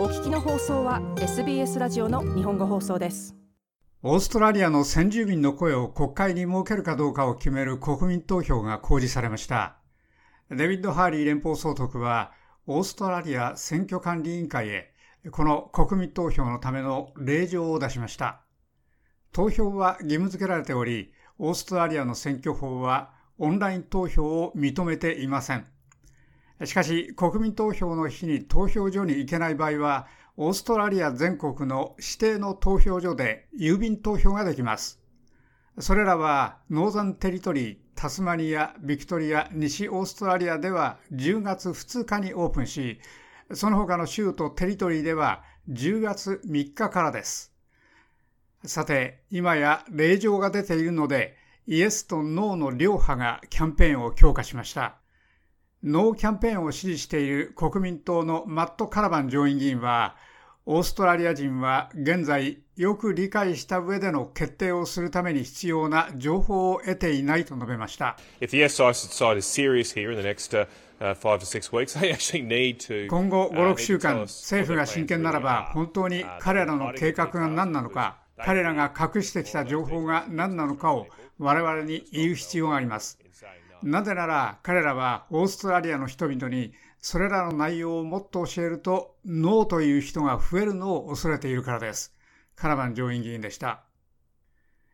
お聞きの放送は SBS ラジオの日本語放送です。オーストラリアの先住民の声を国会に設けるかどうかを決める国民投票が公示されました。デビッド・ハーリー連邦総督はオーストラリア選挙管理委員会へこの国民投票のための令状を出しました。投票は義務付けられておりオーストラリアの選挙法はオンライン投票を認めていません。しかし、国民投票の日に投票所に行けない場合は、オーストラリア全国の指定の投票所で郵便投票ができます。それらは、ノーザンテリトリー、タスマニア、ビクトリア、西オーストラリアでは10月2日にオープンし、その他の州とテリトリーでは10月3日からです。さて、今や令状が出ているので、イエスとノーの両派がキャンペーンを強化しました。ノーキャンペーンを支持している国民党のマット・カラバン上院議員は、オーストラリア人は現在よく理解した上での決定をするために必要な情報を得ていないと述べました。今後5、6週間、政府が真剣ならば、本当に彼らの計画が何なのか、彼らが隠してきた情報が何なのかを我々に言う必要があります。なぜなら彼らはオーストラリアの人々にそれらの内容をもっと教えるとノーという人が増えるのを恐れているからです。カラバン上院議員でした。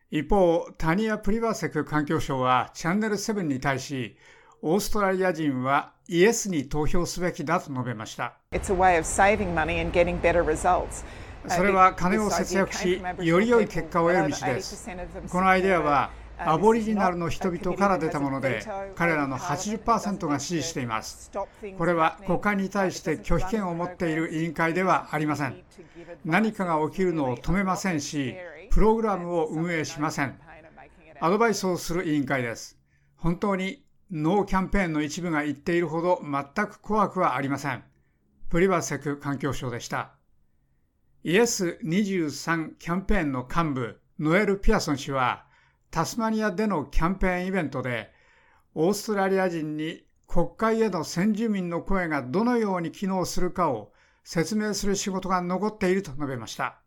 一方、タニア・プリバーセク環境省はチャンネル7に対し、オーストラリア人はイエスに投票すべきだと述べました。それは金を節約し、より良い結果を得る道です。このアイデアはアボリジナルの人々から出たもので彼らの80%が支持しています。これは国会に対して拒否権を持っている委員会ではありません。何かが起きるのを止めませんしプログラムを運営しません。アドバイスをする委員会です。本当にノーキャンペーンの一部が言っているほど全く怖くはありません。プリバセク環境省でした。イエス23キャンペーンの幹部ノエル・ピアソン氏はタスマニアでのキャンペーンイベントで、オーストラリア人に国会への先住民の声がどのように機能するかを説明する仕事が残っていると述べました。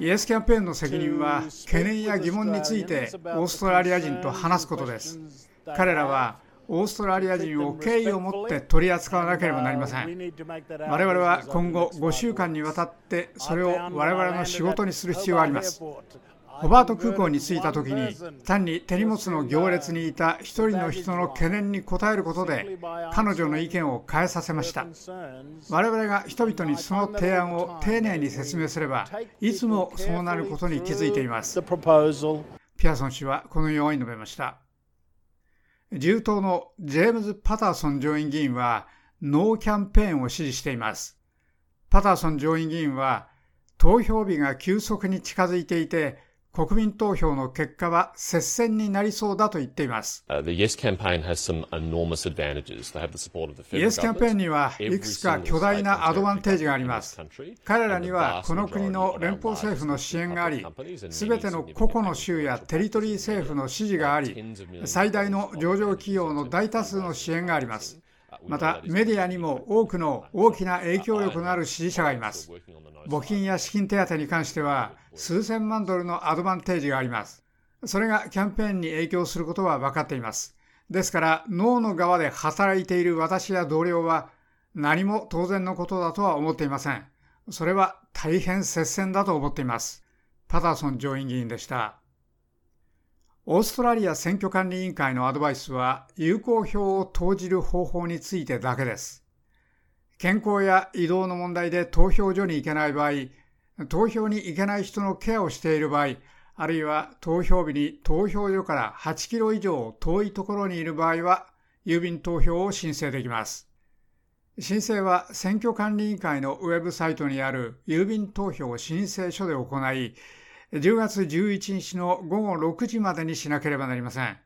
イエスキャンペーンの責任は懸念や疑問についてオーストラリア人と話すことです。彼らはオーストラリア人を敬意を持って取り扱わなければなりません。我々は今後5週間にわたってそれを我々の仕事にする必要があります。ホバート空港に着いた時に単に手荷物の行列にいた一人の人の懸念に応えることで彼女の意見を変えさせました我々が人々にその提案を丁寧に説明すればいつもそうなることに気づいていますピアソン氏はこのように述べました自由党のジェームズ・パターソン上院議員はノーキャンペーンを支持しています。パターソン上院議員は投票日が急速に近づいていて国民投票の結果は接戦になりそうだと言っています。イエスキャンペーンにはいくつか巨大なアドバンテージがあります。彼らにはこの国の連邦政府の支援があり、すべての個々の州やテリトリー政府の支持があり、最大の上場企業の大多数の支援があります。またメディアにも多くの大きな影響力のある支持者がいます。募金や資金手当に関しては数千万ドルのアドバンテージがあります。それがキャンペーンに影響することは分かっています。ですから脳の側で働いている私や同僚は何も当然のことだとは思っていません。それは大変接戦だと思っています。パターソン上院議員でした。オーストラリア選挙管理委員会のアドバイスは有効票を投じる方法についてだけです。健康や移動の問題で投票所に行けない場合、投票に行けない人のケアをしている場合、あるいは投票日に投票所から8キロ以上遠いところにいる場合は、郵便投票を申請できます。申請は選挙管理委員会のウェブサイトにある郵便投票申請書で行い、10月11日の午後6時までにしなければなりません。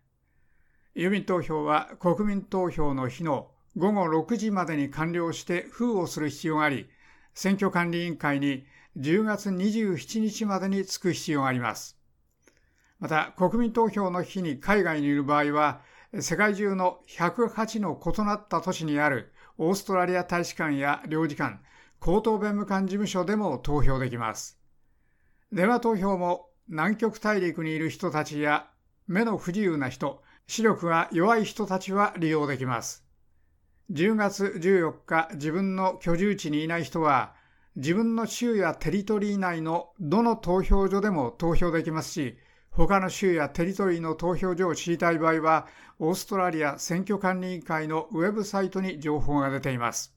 郵便投票は国民投票の日の午後6時までに完了して封をする必要があり、選挙管理委員会に10月27日までに着く必要があります。また、国民投票の日に海外にいる場合は、世界中の108の異なった都市にあるオーストラリア大使館や領事館、高等弁務官事務所でも投票できます。電話投票も南極大陸にいる人たちや目の不自由な人、視力が弱い人たちは利用できます。10月14日、自分の居住地にいない人は、自分の州やテリトリー内のどの投票所でも投票できますし、他の州やテリトリーの投票所を知りたい場合は、オーストラリア選挙管理委員会のウェブサイトに情報が出ています。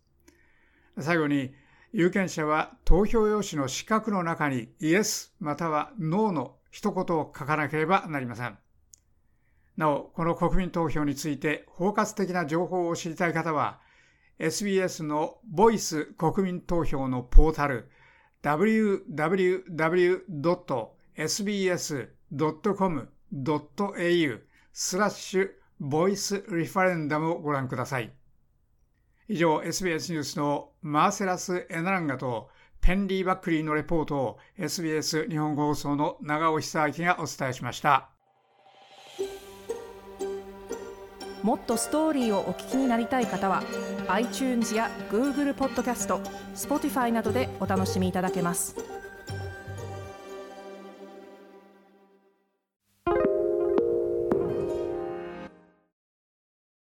最後に、有権者は投票用紙の四角の中にイエスまたはノーの一言を書かなければなりません。なお、この国民投票について包括的な情報を知りたい方は、SBS のボイス国民投票のポータル www.sbs.com.au スラッシュボイスリファレンダムをご覧ください。以上、SBS ニュースのマーセラス・エナランガとペンリー・バックリーのレポートを SBS 日本放送の長尾久明がお伝えしました。もっとストーリーをお聞きになりたい方は iTunes や Google ポッドキャスト Spotify などでお楽しみいただけます。